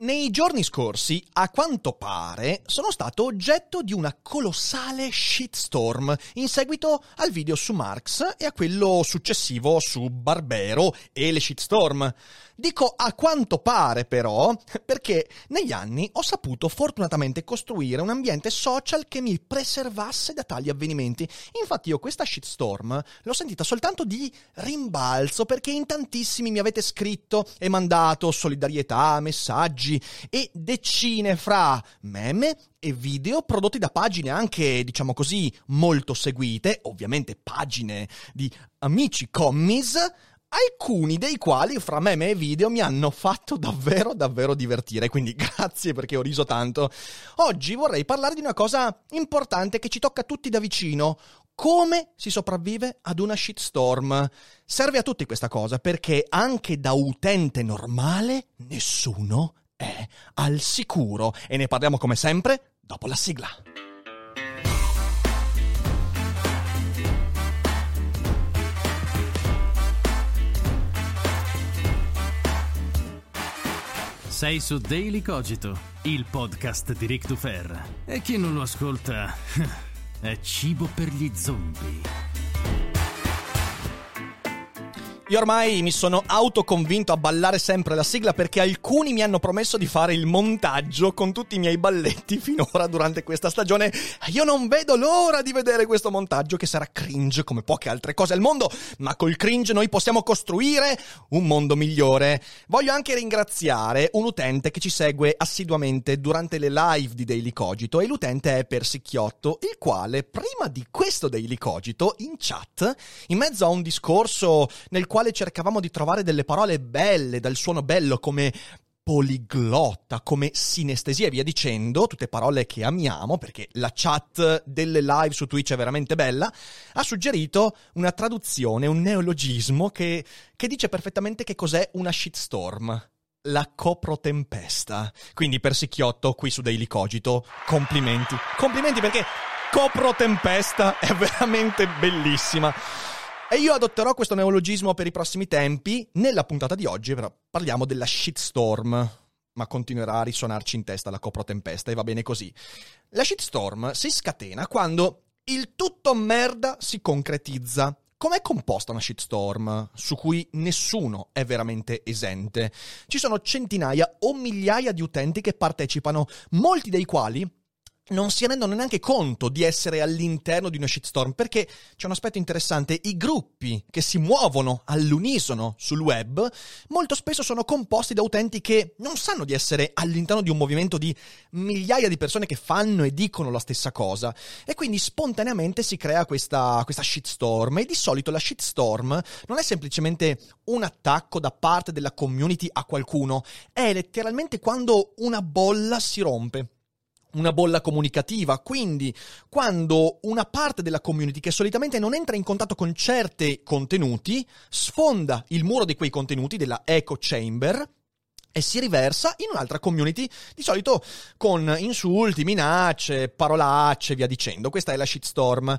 Nei giorni scorsi, a quanto pare, sono stato oggetto di una colossale shitstorm in seguito al video su Marx e a quello successivo su Barbero e le shitstorm. Dico a quanto pare però, perché negli anni ho saputo fortunatamente costruire un ambiente social che mi preservasse da tali avvenimenti. Infatti io questa shitstorm l'ho sentita soltanto di rimbalzo perché in tantissimi mi avete scritto e mandato solidarietà, messaggi e decine fra meme e video prodotti da pagine anche, diciamo così, molto seguite, ovviamente pagine di amici commis, alcuni dei quali fra meme e video mi hanno fatto davvero davvero divertire, quindi grazie perché ho riso tanto. Oggi vorrei parlare di una cosa importante che ci tocca tutti da vicino, come si sopravvive ad una shitstorm. Serve a tutti questa cosa perché anche da utente normale nessuno è al sicuro e ne parliamo come sempre dopo la sigla. Sei su Daily Cogito, il podcast di Rick Dufer. E chi non lo ascolta è cibo per gli zombie. Io ormai mi sono autoconvinto a ballare sempre la sigla perché alcuni mi hanno promesso di fare il montaggio con tutti i miei balletti finora durante questa stagione. Io non vedo l'ora di vedere questo montaggio che sarà cringe come poche altre cose al mondo, ma col cringe noi possiamo costruire un mondo migliore. Voglio anche ringraziare un utente che ci segue assiduamente durante le live di Daily Cogito e l'utente è Persicchiotto, il quale prima di questo Daily Cogito in chat, in mezzo a un discorso nel quale quale cercavamo di trovare delle parole belle, dal suono bello come poliglotta, come sinestesia e via dicendo, tutte parole che amiamo perché la chat delle live su Twitch è veramente bella, ha suggerito una traduzione, un neologismo che, che dice perfettamente che cos'è una shitstorm. La coprotempesta. Quindi per Sicchiotto qui su Daily Cogito, complimenti. Complimenti perché coprotempesta è veramente bellissima. E io adotterò questo neologismo per i prossimi tempi. Nella puntata di oggi però parliamo della shitstorm, ma continuerà a risuonarci in testa la coprotempesta e va bene così. La shitstorm si scatena quando il tutto merda si concretizza. Com'è composta una shitstorm su cui nessuno è veramente esente? Ci sono centinaia o migliaia di utenti che partecipano, molti dei quali non si rendono neanche conto di essere all'interno di una shitstorm, perché c'è un aspetto interessante, i gruppi che si muovono all'unisono sul web molto spesso sono composti da utenti che non sanno di essere all'interno di un movimento di migliaia di persone che fanno e dicono la stessa cosa. E quindi spontaneamente si crea questa, questa shitstorm e di solito la shitstorm non è semplicemente un attacco da parte della community a qualcuno, è letteralmente quando una bolla si rompe una bolla comunicativa, quindi quando una parte della community che solitamente non entra in contatto con certi contenuti sfonda il muro di quei contenuti della echo chamber e si riversa in un'altra community, di solito con insulti, minacce, parolacce, via dicendo. Questa è la shitstorm.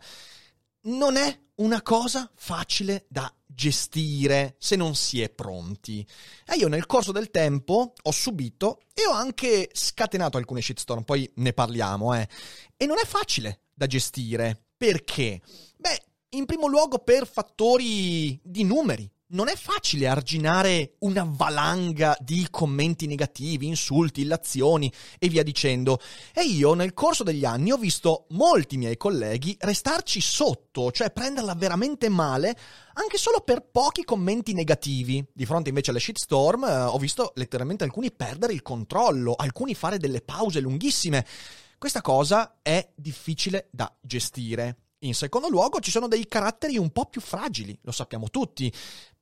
Non è una cosa facile da gestire se non si è pronti. E io nel corso del tempo ho subito e ho anche scatenato alcune shitstorm, poi ne parliamo, eh. E non è facile da gestire. Perché? Beh, in primo luogo per fattori di numeri non è facile arginare una valanga di commenti negativi, insulti, illazioni e via dicendo. E io nel corso degli anni ho visto molti miei colleghi restarci sotto, cioè prenderla veramente male, anche solo per pochi commenti negativi. Di fronte invece alle shitstorm eh, ho visto letteralmente alcuni perdere il controllo, alcuni fare delle pause lunghissime. Questa cosa è difficile da gestire. In secondo luogo ci sono dei caratteri un po' più fragili, lo sappiamo tutti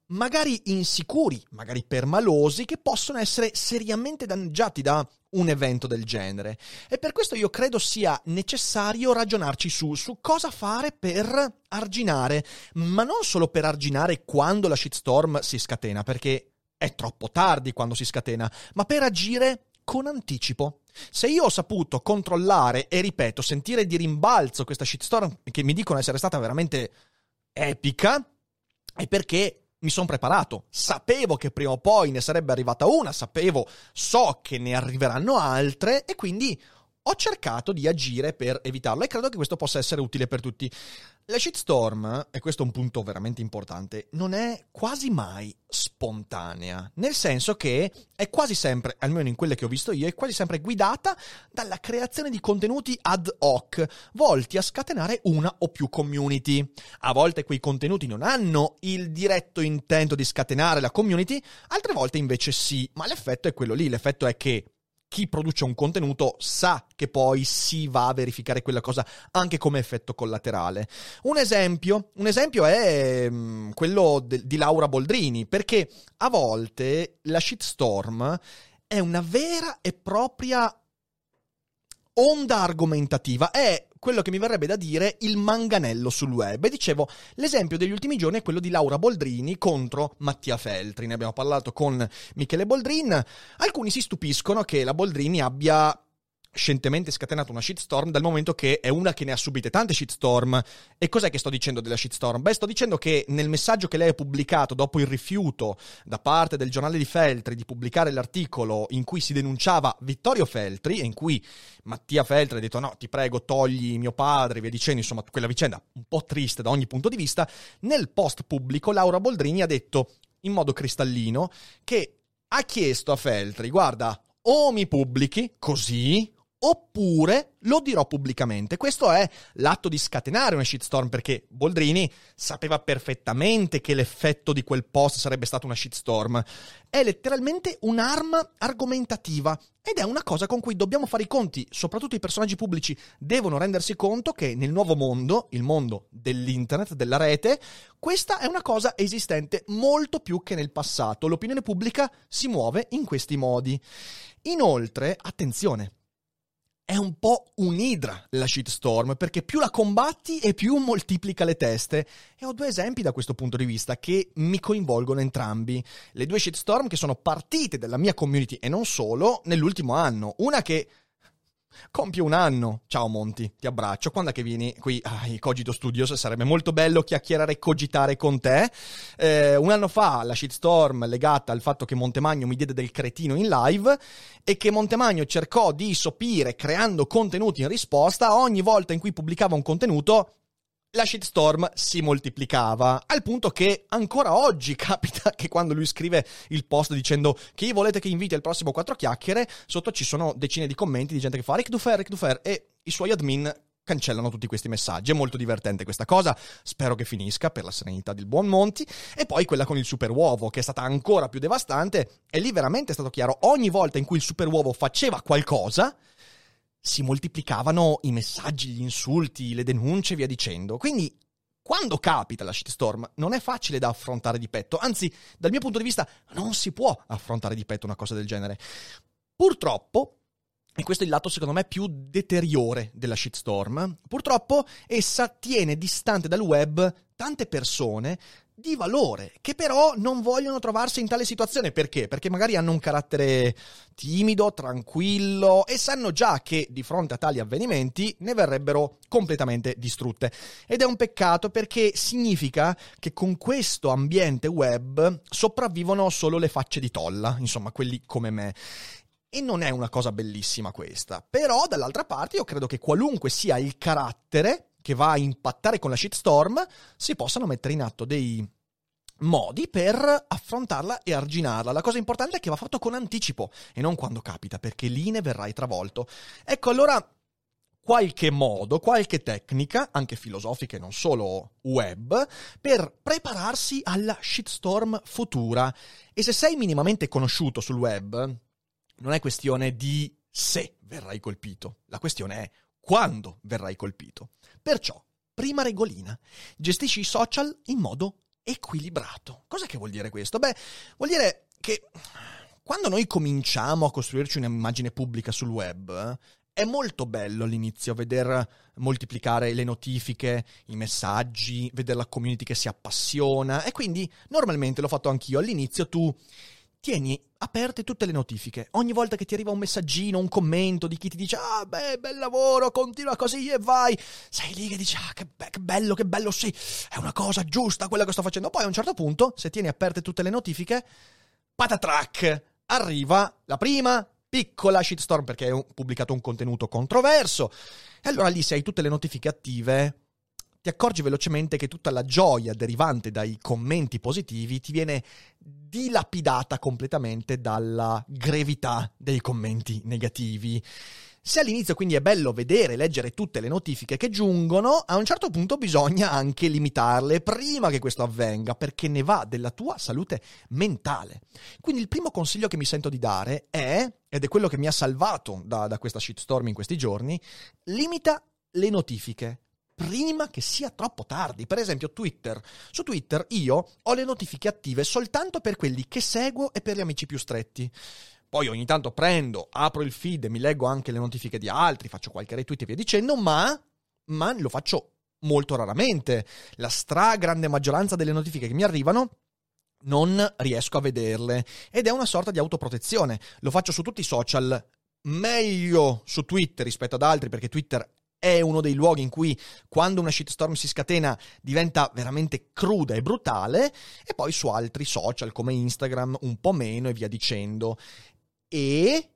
magari insicuri, magari permalosi, che possono essere seriamente danneggiati da un evento del genere. E per questo io credo sia necessario ragionarci su, su cosa fare per arginare, ma non solo per arginare quando la shitstorm si scatena, perché è troppo tardi quando si scatena, ma per agire con anticipo. Se io ho saputo controllare e, ripeto, sentire di rimbalzo questa shitstorm che mi dicono essere stata veramente epica, è perché mi sono preparato, sapevo che prima o poi ne sarebbe arrivata una, sapevo, so che ne arriveranno altre e quindi ho cercato di agire per evitarlo e credo che questo possa essere utile per tutti. La shitstorm, e questo è un punto veramente importante, non è quasi mai spontanea, nel senso che è quasi sempre, almeno in quelle che ho visto io, è quasi sempre guidata dalla creazione di contenuti ad hoc, volti a scatenare una o più community. A volte quei contenuti non hanno il diretto intento di scatenare la community, altre volte invece sì, ma l'effetto è quello lì, l'effetto è che chi produce un contenuto sa che poi si va a verificare quella cosa anche come effetto collaterale. Un esempio, un esempio è um, quello de- di Laura Boldrini, perché a volte la shitstorm è una vera e propria onda argomentativa, è quello che mi verrebbe da dire il manganello sul web. E dicevo, l'esempio degli ultimi giorni è quello di Laura Boldrini contro Mattia Feltri. Ne abbiamo parlato con Michele Boldrin. Alcuni si stupiscono che la Boldrini abbia scientemente scatenato una shitstorm dal momento che è una che ne ha subite tante shitstorm. E cos'è che sto dicendo della shitstorm? Beh, sto dicendo che nel messaggio che lei ha pubblicato dopo il rifiuto da parte del giornale di Feltri di pubblicare l'articolo in cui si denunciava Vittorio Feltri e in cui Mattia Feltri ha detto no, ti prego, togli mio padre, via dicendo, insomma, quella vicenda un po' triste da ogni punto di vista, nel post pubblico Laura Boldrini ha detto in modo cristallino che ha chiesto a Feltri, guarda, o mi pubblichi così, oppure lo dirò pubblicamente. Questo è l'atto di scatenare una shitstorm perché Boldrini sapeva perfettamente che l'effetto di quel post sarebbe stato una shitstorm. È letteralmente un'arma argomentativa ed è una cosa con cui dobbiamo fare i conti, soprattutto i personaggi pubblici devono rendersi conto che nel nuovo mondo, il mondo dell'internet, della rete, questa è una cosa esistente molto più che nel passato. L'opinione pubblica si muove in questi modi. Inoltre, attenzione, è un po' un'idra la shitstorm, perché più la combatti e più moltiplica le teste. E ho due esempi da questo punto di vista che mi coinvolgono entrambi. Le due shitstorm che sono partite dalla mia community e non solo nell'ultimo anno. Una che Compie un anno. Ciao Monti, ti abbraccio. Quando è che vieni qui ai Cogito Studios? Sarebbe molto bello chiacchierare e cogitare con te. Eh, un anno fa la shitstorm legata al fatto che Montemagno mi diede del cretino in live e che Montemagno cercò di sopire creando contenuti in risposta ogni volta in cui pubblicava un contenuto la shitstorm si moltiplicava, al punto che ancora oggi capita che quando lui scrive il post dicendo chi volete che inviti al prossimo quattro chiacchiere, sotto ci sono decine di commenti di gente che fa Rick Dufer, Rick Dufer e i suoi admin cancellano tutti questi messaggi. È molto divertente questa cosa, spero che finisca per la serenità del buon Monti. E poi quella con il super uovo, che è stata ancora più devastante, e lì veramente è stato chiaro, ogni volta in cui il super uovo faceva qualcosa, si moltiplicavano i messaggi, gli insulti, le denunce e via dicendo. Quindi, quando capita la shitstorm, non è facile da affrontare di petto. Anzi, dal mio punto di vista, non si può affrontare di petto una cosa del genere. Purtroppo, e questo è il lato secondo me più deteriore della shitstorm. Purtroppo essa tiene distante dal web tante persone di valore, che però non vogliono trovarsi in tale situazione. Perché? Perché magari hanno un carattere timido, tranquillo e sanno già che di fronte a tali avvenimenti ne verrebbero completamente distrutte. Ed è un peccato perché significa che con questo ambiente web sopravvivono solo le facce di tolla, insomma, quelli come me. E non è una cosa bellissima questa. Però, dall'altra parte, io credo che qualunque sia il carattere che va a impattare con la shitstorm, si possano mettere in atto dei modi per affrontarla e arginarla. La cosa importante è che va fatto con anticipo e non quando capita, perché lì ne verrai travolto. Ecco, allora qualche modo, qualche tecnica, anche filosofica e non solo web, per prepararsi alla shitstorm futura. E se sei minimamente conosciuto sul web, non è questione di se verrai colpito, la questione è quando verrai colpito. Perciò, prima regolina, gestisci i social in modo equilibrato. Cosa che vuol dire questo? Beh, vuol dire che quando noi cominciamo a costruirci un'immagine pubblica sul web, è molto bello all'inizio veder moltiplicare le notifiche, i messaggi, vedere la community che si appassiona e quindi normalmente l'ho fatto anch'io. All'inizio tu tieni aperte tutte le notifiche. Ogni volta che ti arriva un messaggino, un commento di chi ti dice "Ah, beh, bel lavoro, continua così e vai". Sei lì che dici "Ah, che, be- che bello, che bello, sì, è una cosa giusta quella che sto facendo". Poi a un certo punto, se tieni aperte tutte le notifiche, patatrack, arriva la prima piccola shitstorm perché hai pubblicato un contenuto controverso. E allora lì se hai tutte le notifiche attive, ti accorgi velocemente che tutta la gioia derivante dai commenti positivi ti viene dilapidata completamente dalla grevità dei commenti negativi. Se all'inizio quindi è bello vedere, leggere tutte le notifiche che giungono, a un certo punto bisogna anche limitarle prima che questo avvenga, perché ne va della tua salute mentale. Quindi il primo consiglio che mi sento di dare è, ed è quello che mi ha salvato da, da questa shitstorm in questi giorni, limita le notifiche prima che sia troppo tardi. Per esempio Twitter. Su Twitter io ho le notifiche attive soltanto per quelli che seguo e per gli amici più stretti. Poi ogni tanto prendo, apro il feed e mi leggo anche le notifiche di altri, faccio qualche retweet e via dicendo, ma, ma lo faccio molto raramente. La stragrande maggioranza delle notifiche che mi arrivano non riesco a vederle ed è una sorta di autoprotezione. Lo faccio su tutti i social, meglio su Twitter rispetto ad altri perché Twitter è uno dei luoghi in cui quando una shitstorm si scatena diventa veramente cruda e brutale e poi su altri social come Instagram un po' meno e via dicendo e,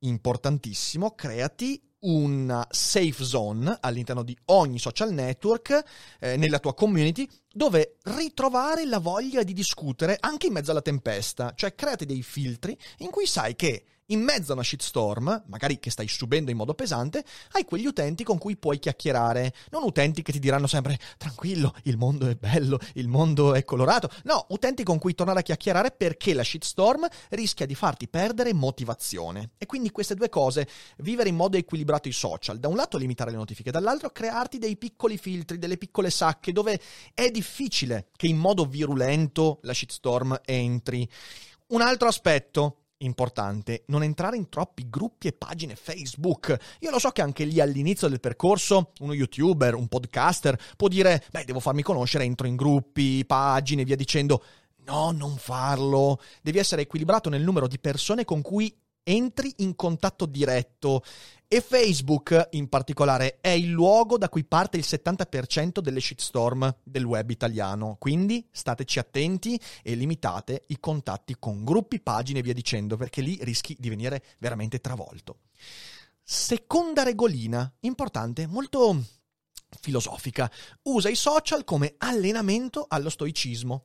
importantissimo, creati una safe zone all'interno di ogni social network, eh, nella tua community, dove ritrovare la voglia di discutere anche in mezzo alla tempesta. Cioè, creati dei filtri in cui sai che in mezzo a una shitstorm, magari che stai subendo in modo pesante, hai quegli utenti con cui puoi chiacchierare. Non utenti che ti diranno sempre tranquillo, il mondo è bello, il mondo è colorato. No, utenti con cui tornare a chiacchierare perché la shitstorm rischia di farti perdere motivazione. E quindi queste due cose, vivere in modo equilibrato i social, da un lato limitare le notifiche, dall'altro crearti dei piccoli filtri, delle piccole sacche dove è difficile che in modo virulento la shitstorm entri. Un altro aspetto, importante non entrare in troppi gruppi e pagine Facebook. Io lo so che anche lì all'inizio del percorso uno youtuber, un podcaster può dire, beh, devo farmi conoscere, entro in gruppi, pagine, via dicendo. No, non farlo. Devi essere equilibrato nel numero di persone con cui entri in contatto diretto e Facebook in particolare è il luogo da cui parte il 70% delle shitstorm del web italiano. Quindi stateci attenti e limitate i contatti con gruppi, pagine e via dicendo, perché lì rischi di venire veramente travolto. Seconda regolina, importante, molto filosofica. Usa i social come allenamento allo stoicismo.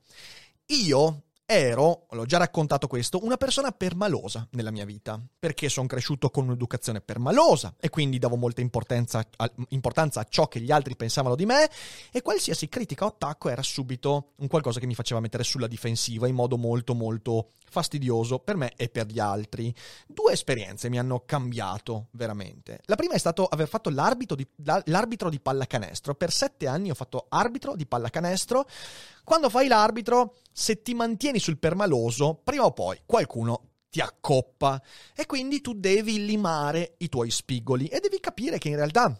Io ero, l'ho già raccontato questo, una persona permalosa nella mia vita, perché sono cresciuto con un'educazione permalosa e quindi davo molta importanza a, importanza a, ciò che gli altri pensavano di me e qualsiasi critica o attacco era subito un qualcosa che mi faceva mettere sulla difensiva in modo molto molto fastidioso per me e per gli altri. Due esperienze mi hanno cambiato veramente. La prima è stato aver fatto l'arbitro di, l'arbitro di pallacanestro. Per sette anni ho fatto arbitro di pallacanestro. Quando fai l'arbitro, se ti mantieni sul permaloso, prima o poi qualcuno ti accoppa e quindi tu devi limare i tuoi spigoli e devi capire che in realtà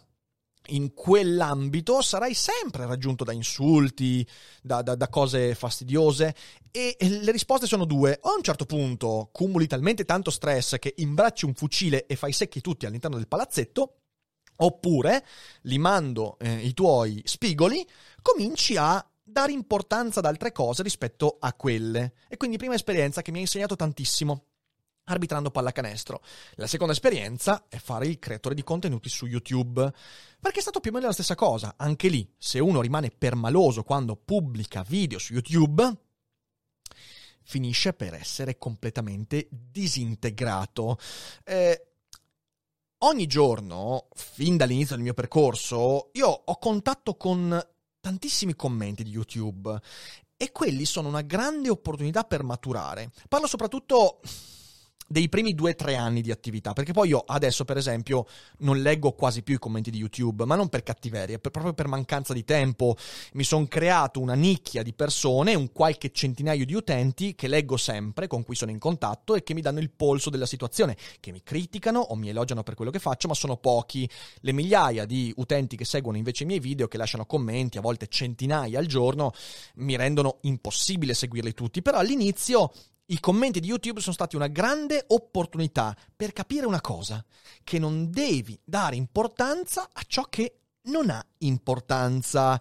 in quell'ambito sarai sempre raggiunto da insulti, da, da, da, cose fastidiose e le risposte sono due. O a un certo punto cumuli talmente tanto stress che imbracci un fucile e fai secchi tutti all'interno del palazzetto, oppure, limando eh, i tuoi spigoli, cominci a dare importanza ad altre cose rispetto a quelle. E quindi prima esperienza che mi ha insegnato tantissimo arbitrando pallacanestro. La seconda esperienza è fare il creatore di contenuti su YouTube, perché è stato più o meno la stessa cosa. Anche lì, se uno rimane permaloso quando pubblica video su YouTube, finisce per essere completamente disintegrato. Eh, ogni giorno, fin dall'inizio del mio percorso, io ho contatto con tantissimi commenti di YouTube e quelli sono una grande opportunità per maturare. Parlo soprattutto dei primi due o tre anni di attività, perché poi io adesso per esempio non leggo quasi più i commenti di YouTube, ma non per cattiveria, per, proprio per mancanza di tempo. Mi sono creato una nicchia di persone, un qualche centinaio di utenti che leggo sempre, con cui sono in contatto e che mi danno il polso della situazione, che mi criticano o mi elogiano per quello che faccio, ma sono pochi. Le migliaia di utenti che seguono invece i miei video, che lasciano commenti, a volte centinaia al giorno, mi rendono impossibile seguirli tutti, però all'inizio i commenti di YouTube sono stati una grande opportunità per capire una cosa, che non devi dare importanza a ciò che non ha importanza.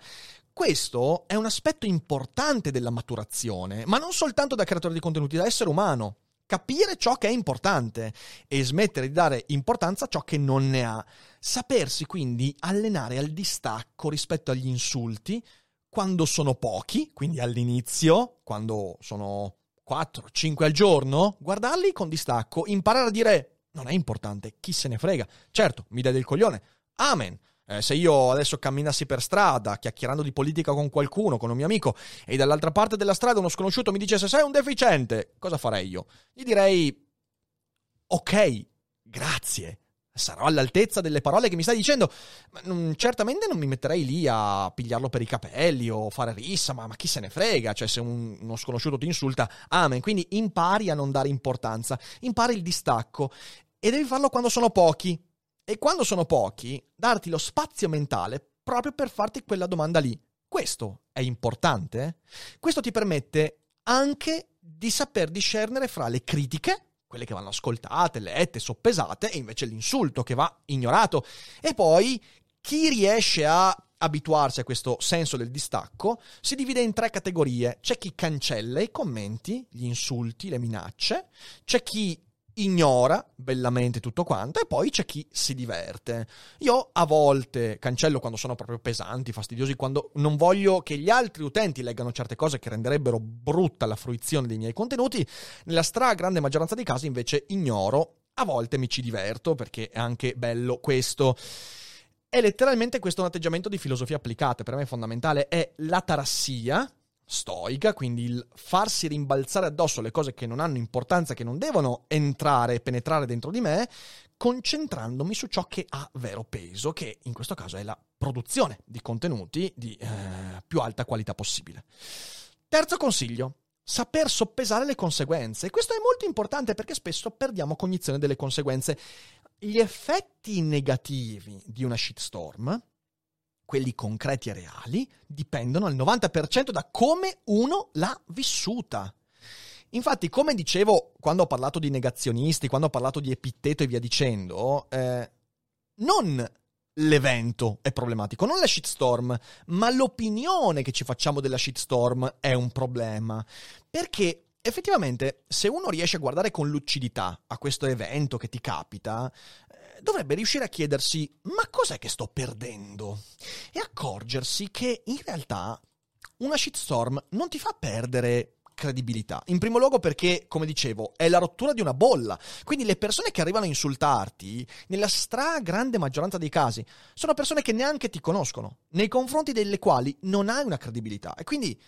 Questo è un aspetto importante della maturazione, ma non soltanto da creatore di contenuti, da essere umano. Capire ciò che è importante e smettere di dare importanza a ciò che non ne ha. Sapersi quindi allenare al distacco rispetto agli insulti quando sono pochi, quindi all'inizio, quando sono 4, 5 al giorno, guardarli con distacco, imparare a dire non è importante, chi se ne frega. Certo, mi dai del coglione. Amen. Eh, se io adesso camminassi per strada, chiacchierando di politica con qualcuno, con un mio amico, e dall'altra parte della strada uno sconosciuto mi dicesse sei un deficiente, cosa farei io? Gli direi ok, grazie sarò all'altezza delle parole che mi stai dicendo. Ma non, certamente non mi metterei lì a pigliarlo per i capelli o fare rissa, ma, ma chi se ne frega? Cioè, se un, uno sconosciuto ti insulta, amen. Quindi impari a non dare importanza, impari il distacco e devi farlo quando sono pochi. E quando sono pochi, darti lo spazio mentale proprio per farti quella domanda lì. Questo è importante. Questo ti permette anche di saper discernere fra le critiche quelle che vanno ascoltate, lette, soppesate, e invece l'insulto che va ignorato. E poi chi riesce a abituarsi a questo senso del distacco si divide in tre categorie. C'è chi cancella i commenti, gli insulti, le minacce, c'è chi ignora bellamente tutto quanto e poi c'è chi si diverte. Io a volte cancello quando sono proprio pesanti, fastidiosi, quando non voglio che gli altri utenti leggano certe cose che renderebbero brutta la fruizione dei miei contenuti. Nella stragrande maggioranza dei casi invece ignoro, a volte mi ci diverto perché è anche bello questo. È letteralmente questo un atteggiamento di filosofia applicata, per me è fondamentale, è la tarassia, stoica, quindi il farsi rimbalzare addosso le cose che non hanno importanza, che non devono entrare e penetrare dentro di me, concentrandomi su ciò che ha vero peso, che in questo caso è la produzione di contenuti di eh, più alta qualità possibile. Terzo consiglio, saper soppesare le conseguenze. Questo è molto importante perché spesso perdiamo cognizione delle conseguenze. Gli effetti negativi di una shitstorm quelli concreti e reali, dipendono al 90% da come uno l'ha vissuta. Infatti, come dicevo quando ho parlato di negazionisti, quando ho parlato di epiteto e via dicendo, eh, non l'evento è problematico, non la shitstorm, ma l'opinione che ci facciamo della shitstorm è un problema. Perché effettivamente, se uno riesce a guardare con lucidità a questo evento che ti capita, dovrebbe riuscire a chiedersi ma cos'è che sto perdendo? E accorgersi che in realtà una shitstorm non ti fa perdere credibilità. In primo luogo perché, come dicevo, è la rottura di una bolla. Quindi le persone che arrivano a insultarti, nella stragrande maggioranza dei casi, sono persone che neanche ti conoscono, nei confronti delle quali non hai una credibilità. E quindi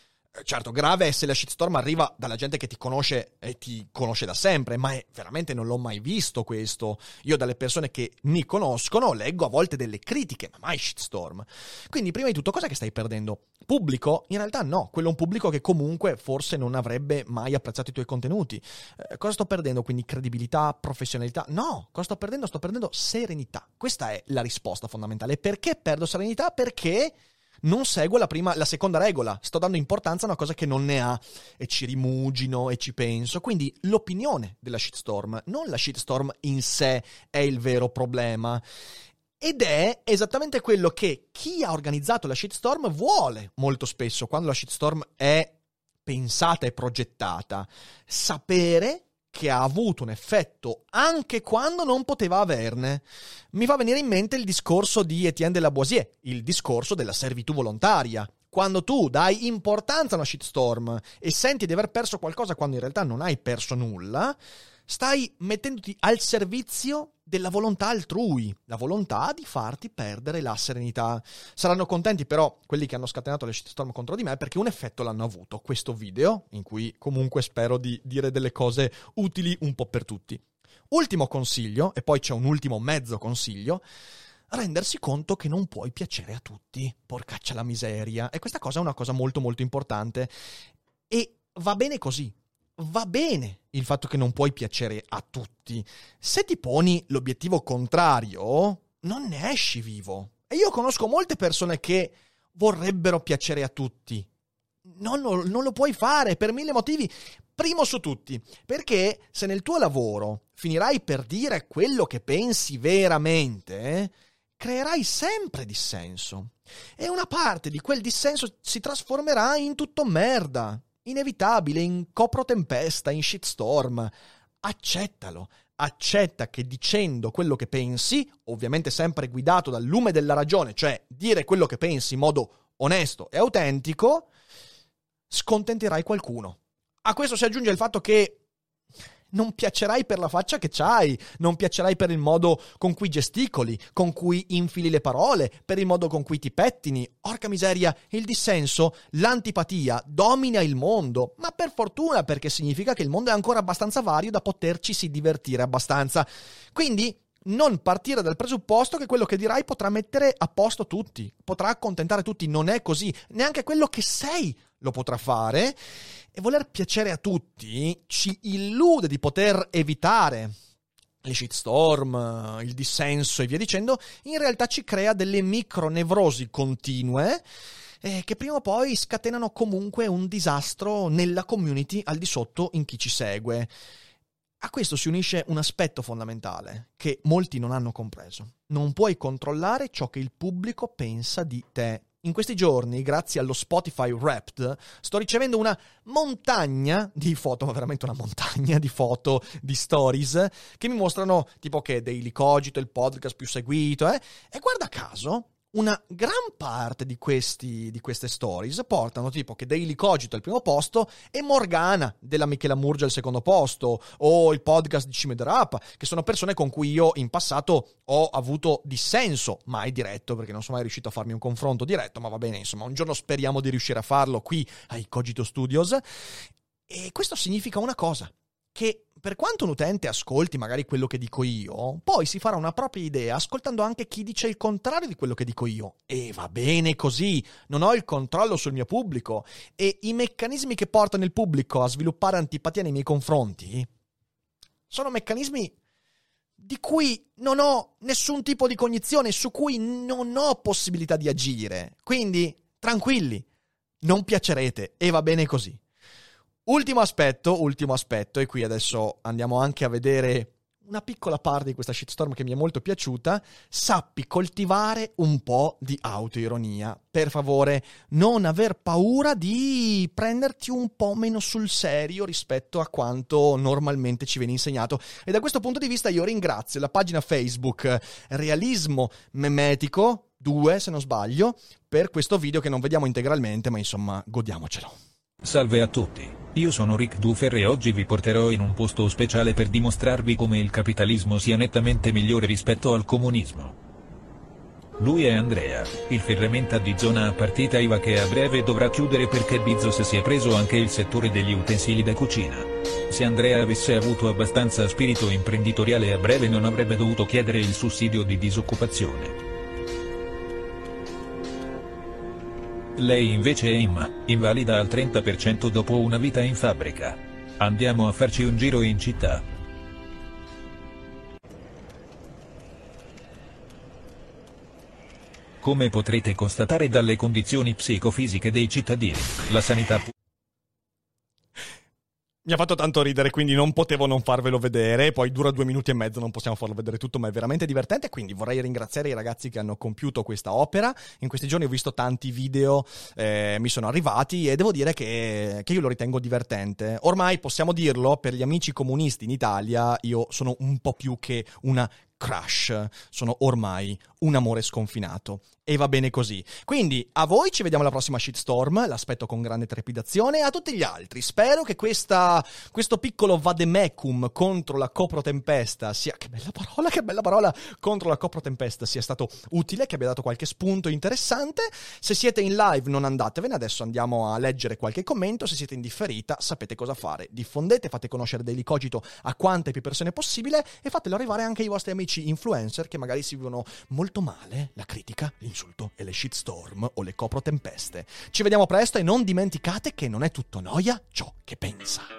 certo, grave è se la shitstorm arriva dalla gente che ti conosce e ti conosce da sempre, ma è, veramente non l'ho mai visto questo. Io dalle persone che mi conoscono leggo a volte delle critiche, ma mai shitstorm. Quindi, prima di tutto, cosa che stai perdendo? Pubblico? In realtà no, quello è un pubblico che comunque forse non avrebbe mai apprezzato i tuoi contenuti. Eh, cosa sto perdendo? Quindi credibilità, professionalità? No, cosa sto perdendo? Sto perdendo serenità. Questa è la risposta fondamentale. Perché perdo serenità? Perché non seguo la, prima, la seconda regola, sto dando importanza a una cosa che non ne ha e ci rimugino e ci penso. Quindi l'opinione della shitstorm, non la shitstorm in sé è il vero problema. Ed è esattamente quello che chi ha organizzato la shitstorm vuole molto spesso quando la shitstorm è pensata e progettata. Sapere che ha avuto un effetto anche quando non poteva averne. Mi fa venire in mente il discorso di Etienne de Lavoisier, il discorso della servitù volontaria. Quando tu dai importanza a una shitstorm e senti di aver perso qualcosa quando in realtà non hai perso nulla, stai mettendoti al servizio della volontà altrui, la volontà di farti perdere la serenità. Saranno contenti però quelli che hanno scatenato le shitstorm contro di me perché un effetto l'hanno avuto, questo video, in cui comunque spero di dire delle cose utili un po' per tutti. Ultimo consiglio, e poi c'è un ultimo mezzo consiglio, rendersi conto che non puoi piacere a tutti, porcaccia la miseria, e questa cosa è una cosa molto molto importante. E va bene così, va bene il fatto che non puoi piacere a tutti. Se ti poni l'obiettivo contrario, non ne esci vivo. E io conosco molte persone che vorrebbero piacere a tutti. Non, non, lo puoi fare per mille motivi. Primo su tutti, perché se nel tuo lavoro finirai per dire quello che pensi veramente, creerai sempre dissenso. E una parte di quel dissenso si trasformerà in tutto merda inevitabile, in coprotempesta, in shitstorm. Accettalo, accetta che dicendo quello che pensi, ovviamente sempre guidato dal lume della ragione, cioè dire quello che pensi in modo onesto e autentico, scontenterai qualcuno. A questo si aggiunge il fatto che non piacerai per la faccia che c'hai, non piacerai per il modo con cui gesticoli, con cui infili le parole, per il modo con cui ti pettini. Orca miseria, il dissenso, l'antipatia domina il mondo, ma per fortuna perché significa che il mondo è ancora abbastanza vario da poterci si divertire abbastanza. Quindi non partire dal presupposto che quello che dirai potrà mettere a posto tutti, potrà accontentare tutti, non è così, neanche quello che sei lo potrà fare e voler piacere a tutti ci illude di poter evitare le shitstorm, il dissenso e via dicendo, in realtà ci crea delle micronevrosi continue eh, che prima o poi scatenano comunque un disastro nella community al di sotto in chi ci segue. A questo si unisce un aspetto fondamentale che molti non hanno compreso. Non puoi controllare ciò che il pubblico pensa di te in questi giorni, grazie allo Spotify Wrapped, sto ricevendo una montagna di foto, ma veramente una montagna di foto, di stories, che mi mostrano tipo che Daily Cogito il podcast più seguito, eh? E guarda caso, una gran parte di, questi, di, queste stories portano tipo che Daily Cogito il primo posto e Morgana della Michela Murgia al secondo posto o il podcast di Cime Rap che sono persone con cui io in passato ho avuto dissenso mai diretto perché non sono mai riuscito a farmi un confronto diretto ma va bene insomma un giorno speriamo di riuscire a farlo qui ai Cogito Studios. E questo significa una cosa che per quanto un utente ascolti magari quello che dico io, poi si farà una propria idea ascoltando anche chi dice il contrario di quello che dico io. E va bene così, non ho il controllo sul mio pubblico e i meccanismi che portano il pubblico a sviluppare antipatia nei miei confronti sono meccanismi di cui non ho nessun tipo di cognizione, su cui non ho possibilità di agire. Quindi, tranquilli, non piacerete e va bene così. Ultimo aspetto, ultimo aspetto, e qui adesso andiamo anche a vedere una piccola parte di questa shitstorm che mi è molto piaciuta, sappi coltivare un po' di autoironia. Per favore, non aver paura di prenderti un po' meno sul serio rispetto a quanto normalmente ci viene insegnato. E da questo punto di vista io ringrazio la pagina Facebook Realismo Memetico 2, se non sbaglio, per questo video che non vediamo integralmente, ma insomma, godiamocelo. Salve a tutti. Io sono Rick Dufer e oggi vi porterò in un posto speciale per dimostrarvi come il capitalismo sia nettamente migliore rispetto al comunismo. Lui è Andrea, il ferramenta di zona a partita IVA che a breve dovrà chiudere perché Bizos si è preso anche il settore degli utensili da cucina. Se Andrea avesse avuto abbastanza spirito imprenditoriale a breve non avrebbe dovuto chiedere il sussidio di disoccupazione. Lei invece è Emma, invalida al 30% dopo una vita in fabbrica. Andiamo a farci un giro in città. Come potrete constatare dalle condizioni psicofisiche dei cittadini, la sanità mi ha fatto tanto ridere, quindi non potevo non farvelo vedere. Poi dura due minuti e mezzo, non possiamo farlo vedere tutto, ma è veramente divertente. Quindi vorrei ringraziare i ragazzi che hanno compiuto questa opera. In questi giorni ho visto tanti video, eh, mi sono arrivati e devo dire che, che io lo ritengo divertente. Ormai possiamo dirlo, per gli amici comunisti in Italia, io sono un po' più che una crush sono ormai un amore sconfinato e va bene così. Quindi a voi ci vediamo alla prossima shitstorm, l'aspetto con grande trepidazione, a tutti gli altri spero che questa, questo piccolo vademecum contro la coprotempesta sia, che bella parola, che bella parola, contro la coprotempesta sia stato utile, che abbia dato qualche spunto interessante. Se siete in live non andatevene, adesso andiamo a leggere qualche commento, se siete in differita sapete cosa fare, diffondete, fate conoscere Daily Cogito a quante più persone possibile e fatelo arrivare anche ai vostri amici influencer che magari si vivono molto male la critica, l'insulto l'insulto e le shitstorm o le coprotempeste. Ci vediamo presto e non dimenticate che non è tutto noia ciò che pensa.